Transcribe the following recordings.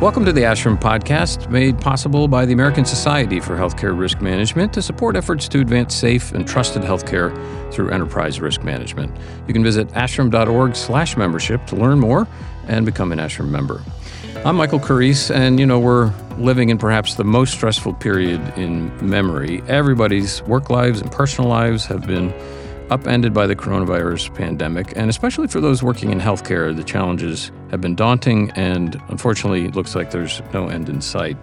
Welcome to the ASHRM podcast, made possible by the American Society for Healthcare Risk Management to support efforts to advance safe and trusted healthcare through enterprise risk management. You can visit ashrm.org slash membership to learn more and become an ASHRM member. I'm Michael Carrese, and you know, we're living in perhaps the most stressful period in memory. Everybody's work lives and personal lives have been upended by the coronavirus pandemic, and especially for those working in healthcare, the challenges have been daunting, and unfortunately, it looks like there's no end in sight,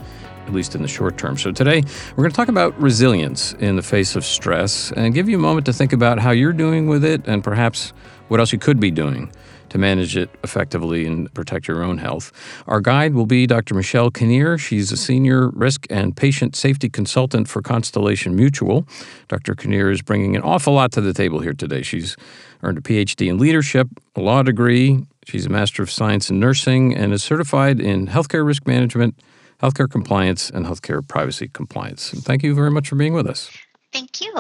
at least in the short term. So, today, we're going to talk about resilience in the face of stress and give you a moment to think about how you're doing with it and perhaps what else you could be doing to manage it effectively and protect your own health. Our guide will be Dr. Michelle Kinnear. She's a senior risk and patient safety consultant for Constellation Mutual. Dr. Kinnear is bringing an awful lot to the table here today. She's earned a PhD in leadership, a law degree. She's a Master of Science in Nursing and is certified in healthcare risk management, healthcare compliance, and healthcare privacy compliance. And thank you very much for being with us. Thank you.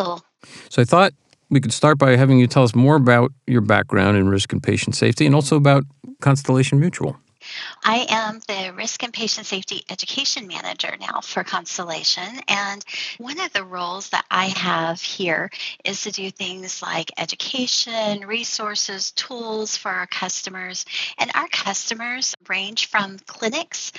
So I thought we could start by having you tell us more about your background in risk and patient safety and also about Constellation Mutual. I am the Risk and Patient Safety Education Manager now for Constellation. And one of the roles that I have here is to do things like education, resources, tools for our customers. And our customers range from clinics,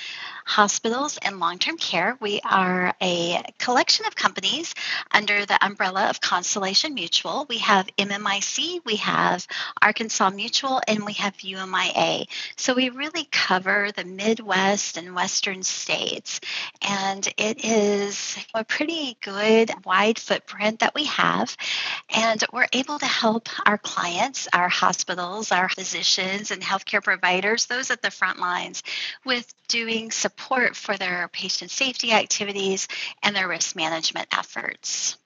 hospitals, and long term care. We are a collection of companies under the umbrella of Constellation Mutual. We have MMIC, we have Arkansas Mutual, and we have UMIA. So we really cover the Midwest and Western states. And it is a pretty good wide footprint that we have. And we're able to help our clients, our hospitals, our physicians, and healthcare providers, those at the front lines, with doing support for their patient safety activities and their risk management efforts.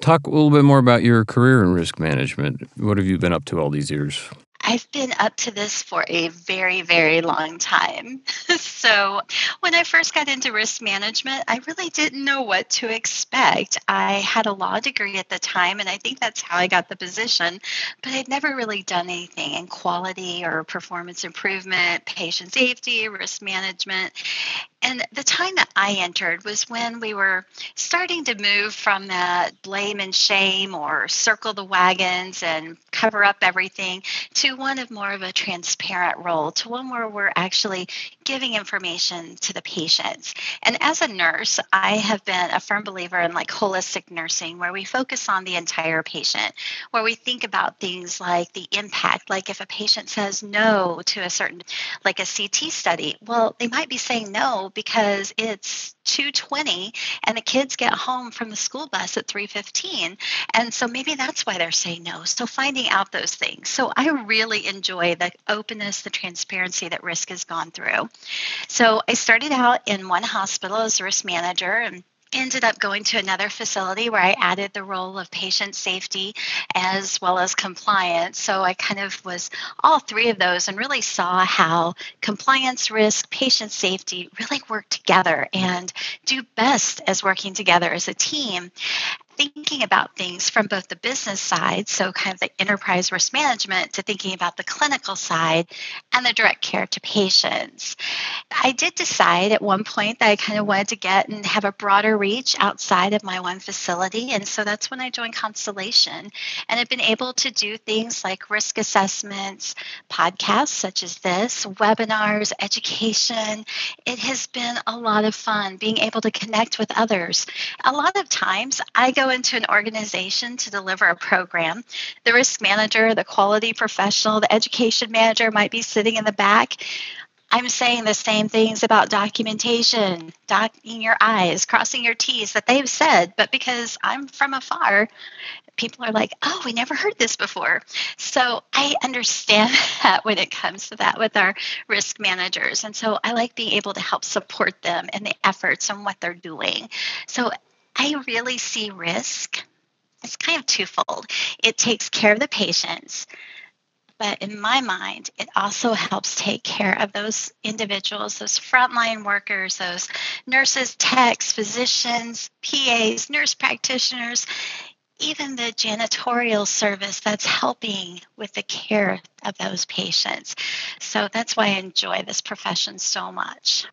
Talk a little bit more about your career in risk management. What have you been up to all these years? I've been up to this for a very, very long time. so, when I first got into risk management, I really didn't know what to expect. I had a law degree at the time, and I think that's how I got the position, but I'd never really done anything in quality or performance improvement, patient safety, risk management. And the time that I entered was when we were starting to move from that blame and shame or circle the wagons and cover up everything to one of more of a transparent role, to one where we're actually giving information to the patients. And as a nurse, I have been a firm believer in like holistic nursing, where we focus on the entire patient, where we think about things like the impact, like if a patient says no to a certain, like a CT study, well, they might be saying no because it's 2:20 and the kids get home from the school bus at 3:15 and so maybe that's why they're saying no. So finding out those things. So I really enjoy the openness the transparency that risk has gone through. So I started out in one hospital as a risk manager and ended up going to another facility where I added the role of patient safety as well as compliance. So I kind of was all three of those and really saw how compliance, risk, patient safety really work together and do best as working together as a team thinking about things from both the business side, so kind of the enterprise risk management, to thinking about the clinical side and the direct care to patients. I did decide at one point that I kind of wanted to get and have a broader reach outside of my one facility. And so that's when I joined Constellation. And I've been able to do things like risk assessments, podcasts such as this, webinars, education. It has been a lot of fun being able to connect with others. A lot of times I go into an organization to deliver a program, the risk manager, the quality professional, the education manager might be sitting in the back. I'm saying the same things about documentation, dotting your I's, crossing your T's that they've said, but because I'm from afar, people are like, oh, we never heard this before. So I understand that when it comes to that with our risk managers. And so I like being able to help support them in the efforts and what they're doing. So I really see risk It's kind of twofold. It takes care of the patients, but in my mind, it also helps take care of those individuals, those frontline workers, those nurses, techs, physicians, PAs, nurse practitioners, even the janitorial service that's helping with the care of those patients. So that's why I enjoy this profession so much.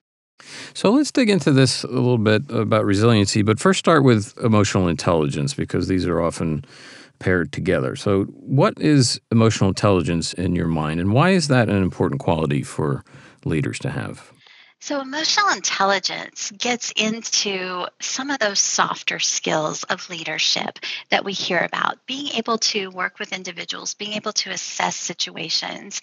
So let's dig into this a little bit about resiliency, but first start with emotional intelligence because these are often paired together. So, what is emotional intelligence in your mind, and why is that an important quality for leaders to have? So, emotional intelligence gets into some of those softer skills of leadership that we hear about. Being able to work with individuals, being able to assess situations.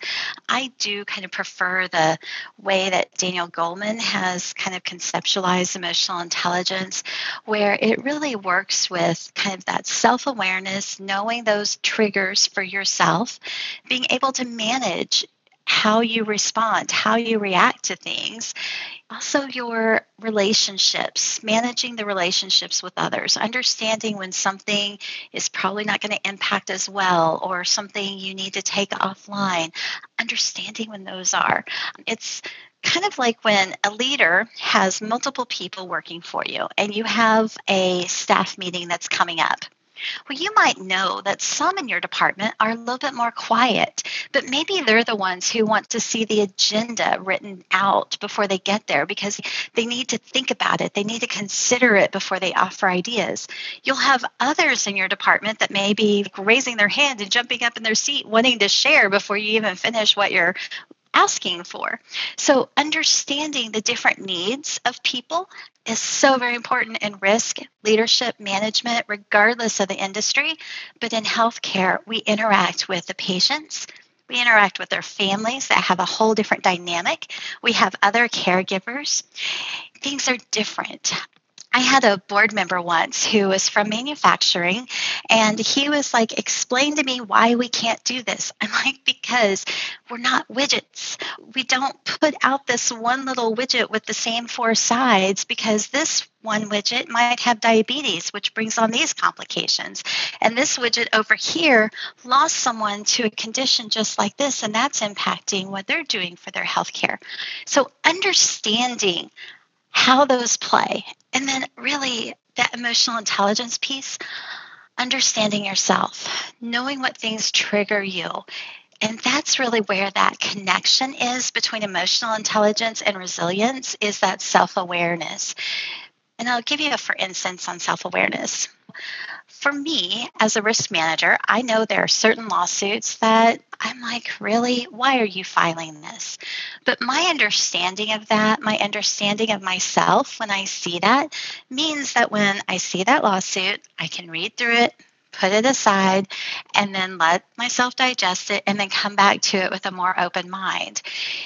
I do kind of prefer the way that Daniel Goleman has kind of conceptualized emotional intelligence, where it really works with kind of that self awareness, knowing those triggers for yourself, being able to manage how you respond, how you react to things. Also, your relationships, managing the relationships with others, understanding when something is probably not going to impact as well or something you need to take offline, understanding when those are. It's kind of like when a leader has multiple people working for you and you have a staff meeting that's coming up well, you might know that some in your department are a little bit more quiet, but maybe they're the ones who want to see the agenda written out before they get there because they need to think about it. They need to consider it before they offer ideas. You'll have others in your department that may be raising their hand and jumping up in their seat wanting to share before you even finish what you're asking for. So, understanding the different needs of people is so very important in risk leadership management, regardless of the industry. But in healthcare, we interact with the patients. We interact with their families that have a whole different dynamic. We have other caregivers. Things are different. I had a board member once who was from manufacturing, and he was like, Explain to me why we can't do this. I'm like, Because we're not widgets. We don't put out this one little widget with the same four sides because this one widget might have diabetes, which brings on these complications. And this widget over here lost someone to a condition just like this, and that's impacting what they're doing for their health care. So, understanding how those play. And then, really, that emotional intelligence piece, understanding yourself, knowing what things trigger you. And that's really where that connection is between emotional intelligence and resilience is that self-awareness. And I'll give you a for instance on self-awareness for me as a risk manager, I know there are certain lawsuits that I'm like, really? Why are you filing this? But my understanding of that, my understanding of myself when I see that, means that when I see that lawsuit, I can read through it, put it aside, and then let myself digest it and then come back to it with a more open mind.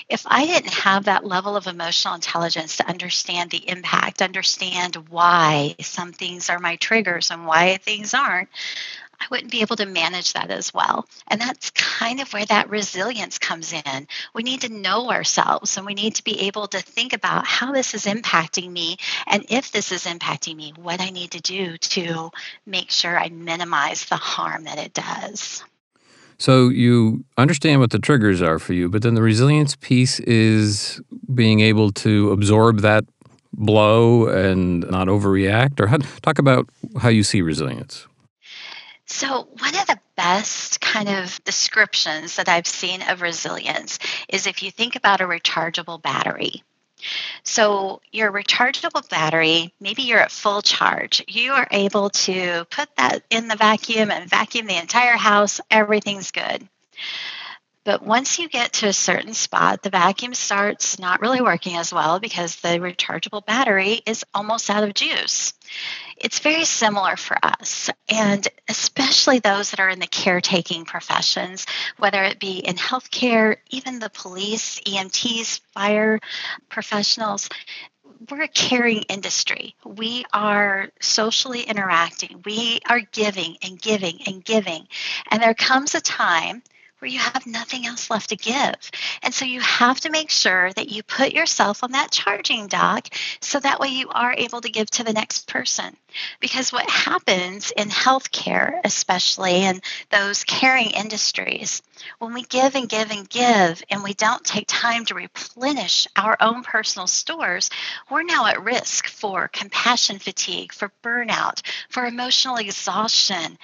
If I didn't have that level of emotional intelligence to understand the impact, understand why some things are my triggers and why things aren't, I wouldn't be able to manage that as well. And that's kind of where that resilience comes in. We need to know ourselves and we need to be able to think about how this is impacting me. And if this is impacting me, what I need to do to make sure I minimize the harm that it does. So you understand what the triggers are for you, but then the resilience piece is being able to absorb that blow and not overreact or how, talk about how you see resilience. So, one of the best kind of descriptions that I've seen of resilience is if you think about a rechargeable battery. So, your rechargeable battery, maybe you're at full charge. You are able to put that in the vacuum and vacuum the entire house, everything's good. But once you get to a certain spot, the vacuum starts not really working as well because the rechargeable battery is almost out of juice. It's very similar for us, and especially those that are in the caretaking professions, whether it be in healthcare, even the police, EMTs, fire professionals we're a caring industry. We are socially interacting. We are giving and giving and giving. And there comes a time where you have nothing else left to give. And so you have to make sure that you put yourself on that charging dock so that way you are able to give to the next person. Because what happens in healthcare, especially in those caring industries, when we give and give and give and we don't take time to replenish our own personal stores, we're now at risk for compassion fatigue, for burnout, for emotional exhaustion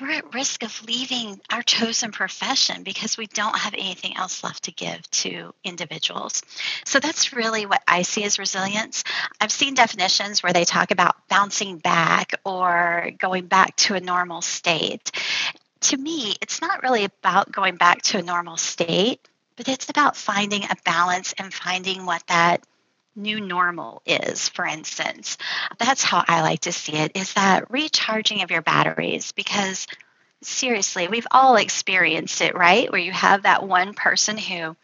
we're at risk of leaving our chosen profession because we don't have anything else left to give to individuals. So that's really what I see as resilience. I've seen definitions where they talk about bouncing back or going back to a normal state. To me, it's not really about going back to a normal state, but it's about finding a balance and finding what that new normal is, for instance. That's how I like to see it is that recharging of your batteries because seriously, we've all experienced it, right? Where you have that one person who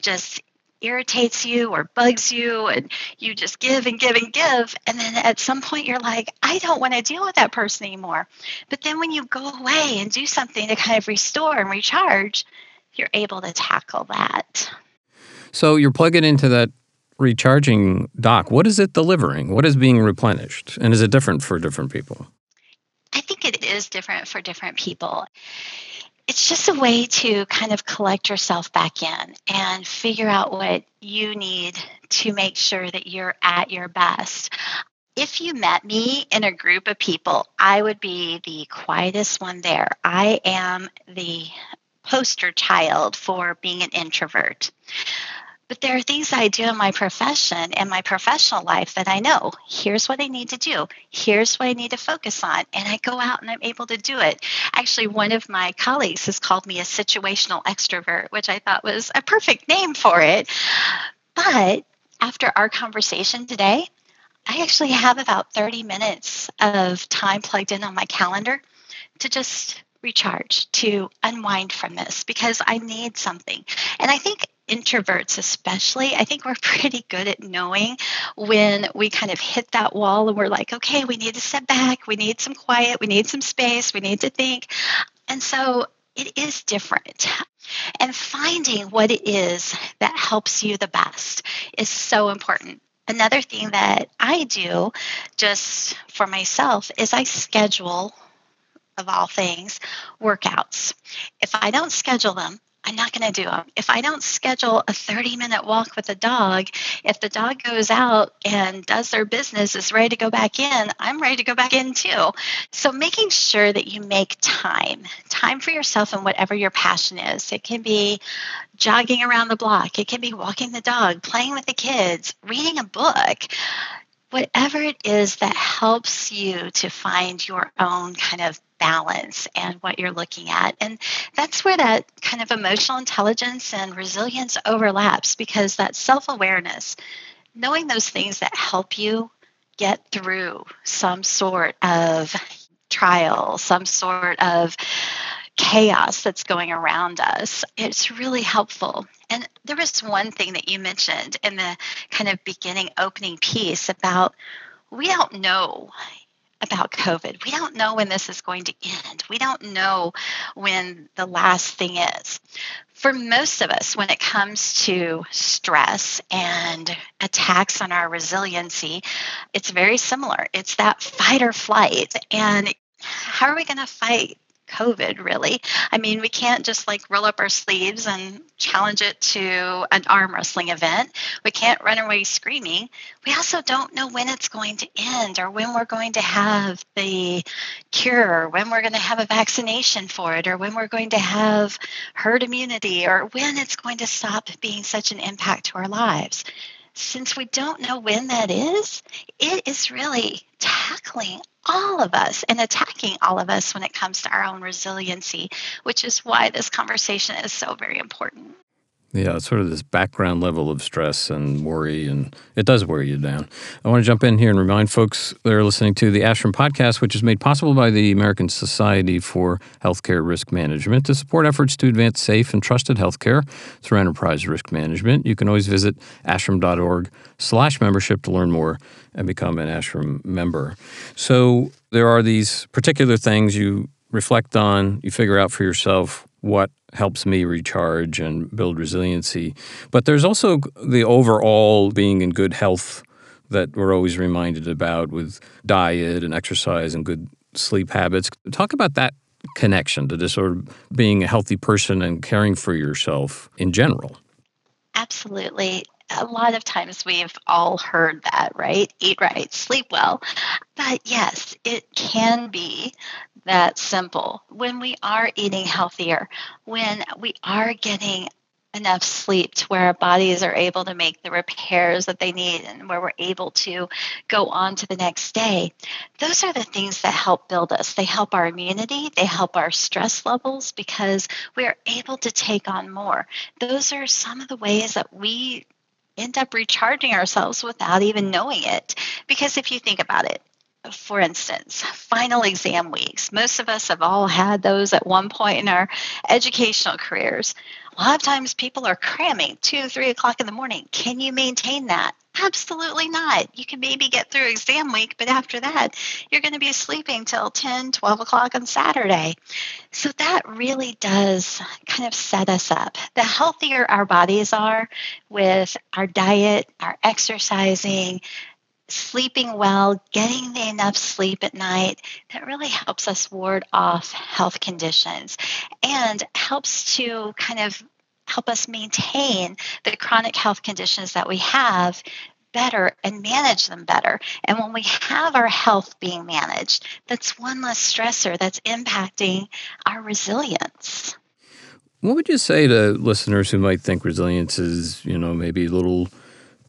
just irritates you or bugs you and you just give and give and give and then at some point you're like I don't want to deal with that person anymore. But then when you go away and do something to kind of restore and recharge, you're able to tackle that. So you're plugging into that recharging dock, what is it delivering? What is being replenished? And is it different for different people? I think it is different for different people. It's just a way to kind of collect yourself back in and figure out what you need to make sure that you're at your best. If you met me in a group of people, I would be the quietest one there. I am the poster child for being an introvert. But there are things I do in my profession and my professional life that I know. Here's what I need to do. Here's what I need to focus on. And I go out and I'm able to do it. Actually, one of my colleagues has called me a situational extrovert, which I thought was a perfect name for it. But after our conversation today, I actually have about 30 minutes of time plugged in on my calendar to just recharge, to unwind from this because I need something. And I think introverts especially i think we're pretty good at knowing when we kind of hit that wall and we're like okay we need to step back we need some quiet we need some space we need to think. And so it is different. And finding what it is that helps you the best is so important. Another thing that i do just for myself is i schedule of all things workouts. If i don't schedule them I'm not going to do them. If I don't schedule a 30 minute walk with a dog, if the dog goes out and does their business, is ready to go back in, I'm ready to go back in too. So making sure that you make time, time for yourself and whatever your passion is. It can be jogging around the block, it can be walking the dog, playing with the kids, reading a book whatever it is that helps you to find your own kind of balance and what you're looking at. And that's where that kind of emotional intelligence and resilience overlaps because that self awareness, knowing those things that help you get through some sort of trial, some sort of chaos that's going around us. It's really helpful. And there was one thing that you mentioned in the kind of beginning opening piece about we don't know about COVID. We don't know when this is going to end. We don't know when the last thing is. For most of us, when it comes to stress and attacks on our resiliency, it's very similar. It's that fight or flight. And how are we going to fight COVID, really. I mean, we can't just like roll up our sleeves and challenge it to an arm wrestling event. We can't run away screaming. We also don't know when it's going to end or when we're going to have the cure, or when we're going to have a vaccination for it, or when we're going to have herd immunity, or when it's going to stop being such an impact to our lives since we don't know when that is, it is really tackling all of us and attacking all of us when it comes to our own resiliency, which is why this conversation is so very important. Yeah, it's sort of this background level of stress and worry, and it does wear you down. I want to jump in here and remind folks that are listening to the ASHRM podcast, which is made possible by the American Society for Healthcare Risk Management to support efforts to advance safe and trusted healthcare through enterprise risk management. You can always visit ashrm.org slash membership to learn more and become an ASHRM member. So there are these particular things you reflect on, you figure out for yourself what helps me recharge and build resiliency. But there's also the overall being in good health that we're always reminded about with diet and exercise and good sleep habits. Talk about that connection to this sort of being a healthy person and caring for yourself in general. Absolutely a lot of times we've all heard that, right? Eat right, sleep well. But yes, it can be that simple. When we are eating healthier, when we are getting enough sleep to where our bodies are able to make the repairs that they need and where we're able to go on to the next day. Those are the things that help build us. They help our immunity, they help our stress levels because we are able to take on more. Those are some of the ways that we end up recharging ourselves without even knowing it. Because if you think about it, for instance, final exam weeks. Most of us have all had those at one point in our educational careers. A lot of times people are cramming two, three o'clock in the morning. Can you maintain that? Absolutely not. You can maybe get through exam week, but after that, you're going to be sleeping till 10, 12 o'clock on Saturday. So that really does kind of set us up. The healthier our bodies are with our diet, our exercising, sleeping well, getting the enough sleep at night, that really helps us ward off health conditions and helps to kind of help us maintain the chronic health conditions that we have better and manage them better. And when we have our health being managed, that's one less stressor that's impacting our resilience. What would you say to listeners who might think resilience is, you know, maybe a little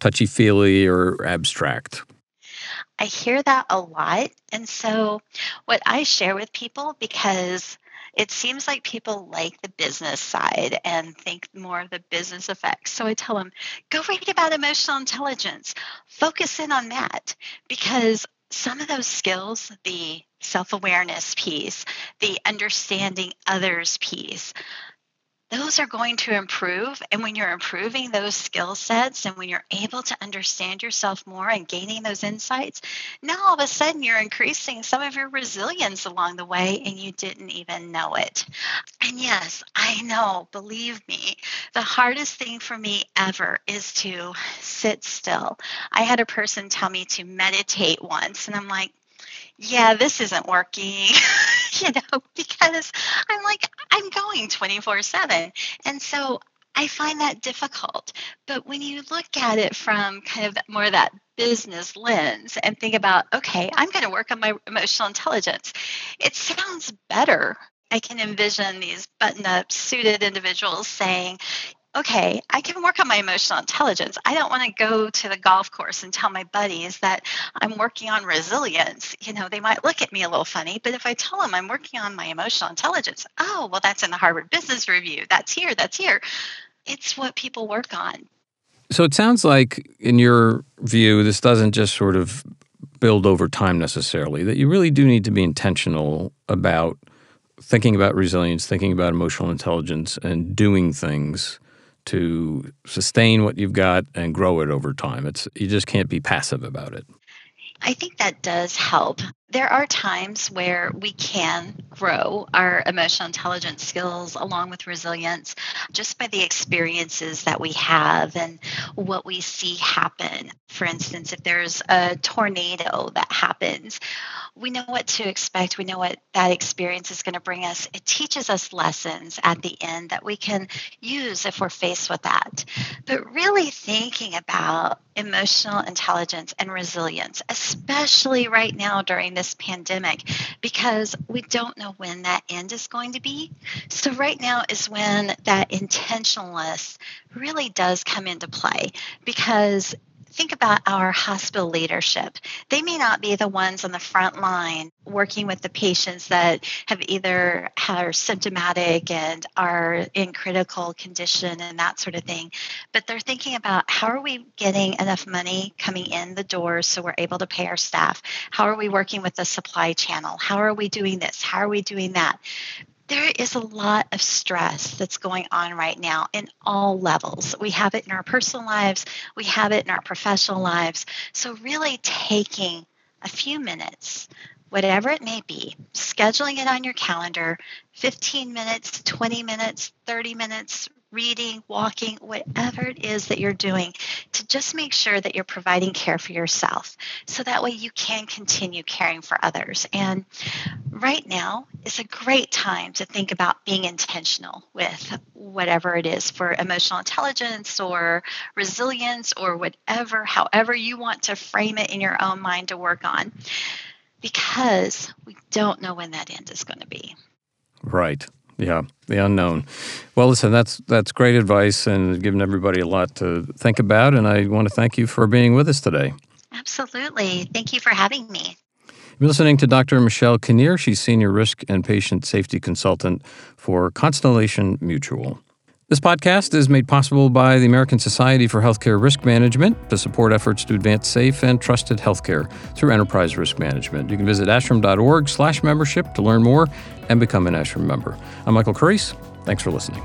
touchy feely or abstract? I hear that a lot. And so, what I share with people, because it seems like people like the business side and think more of the business effects. So I tell them, go read about emotional intelligence, focus in on that, because some of those skills, the self awareness piece, the understanding others piece, those are going to improve. And when you're improving those skill sets and when you're able to understand yourself more and gaining those insights, now all of a sudden you're increasing some of your resilience along the way and you didn't even know it. And yes, I know, believe me, the hardest thing for me ever is to sit still. I had a person tell me to meditate once, and I'm like, yeah, this isn't working, you know, because I'm like, I'm going 24 7. And so I find that difficult. But when you look at it from kind of more that business lens and think about, okay, I'm going to work on my emotional intelligence, it sounds better. I can envision these button up, suited individuals saying, okay, I can work on my emotional intelligence. I don't want to go to the golf course and tell my buddies that I'm working on resilience. You know, they might look at me a little funny, but if I tell them I'm working on my emotional intelligence, oh, well, that's in the Harvard Business Review. That's here, that's here. It's what people work on. So it sounds like, in your view, this doesn't just sort of build over time necessarily, that you really do need to be intentional about thinking about resilience, thinking about emotional intelligence, and doing things to sustain what you've got and grow it over time. It's you just can't be passive about it. I think that does help. There are times where we can grow our emotional intelligence skills along with resilience just by the experiences that we have and what we see happen. For instance, if there's a tornado that happens, we know what to expect. We know what that experience is going to bring us. It teaches us lessons at the end that we can use if we're faced with that. But really thinking about emotional intelligence and resilience, especially right now during this pandemic, because we don't know when that end is going to be. So, right now is when that intentionalness really does come into play because think about our hospital leadership. They may not be the ones on the front line working with the patients that have either are symptomatic and are in critical condition and that sort of thing, but they're thinking about how are we getting enough money coming in the doors so we're able to pay our staff? How are we working with the supply channel? How are we doing this? How are we doing that? There is a lot of stress that's going on right now in all levels. We have it in our personal lives, we have it in our professional lives. So, really taking a few minutes, whatever it may be, scheduling it on your calendar 15 minutes, 20 minutes, 30 minutes, reading, walking, whatever it is that you're doing, to just make sure that you're providing care for yourself. So that way you can continue caring for others. And right now is a great time to think about being intentional with whatever it is for emotional intelligence or resilience or whatever, however you want to frame it in your own mind to work on because we don't know when that end is going to be. Right. Yeah, the unknown. Well, listen, that's that's great advice and giving everybody a lot to think about. And I want to thank you for being with us today. Absolutely. Thank you for having me. You're listening to Dr. Michelle Kinnear. She's Senior Risk and Patient Safety Consultant for Constellation Mutual. This podcast is made possible by the American Society for Healthcare Risk Management to support efforts to advance safe and trusted healthcare through enterprise risk management. You can visit ashrm.org slash membership to learn more and become an ASHRM member. I'm Michael Carrese. Thanks for listening.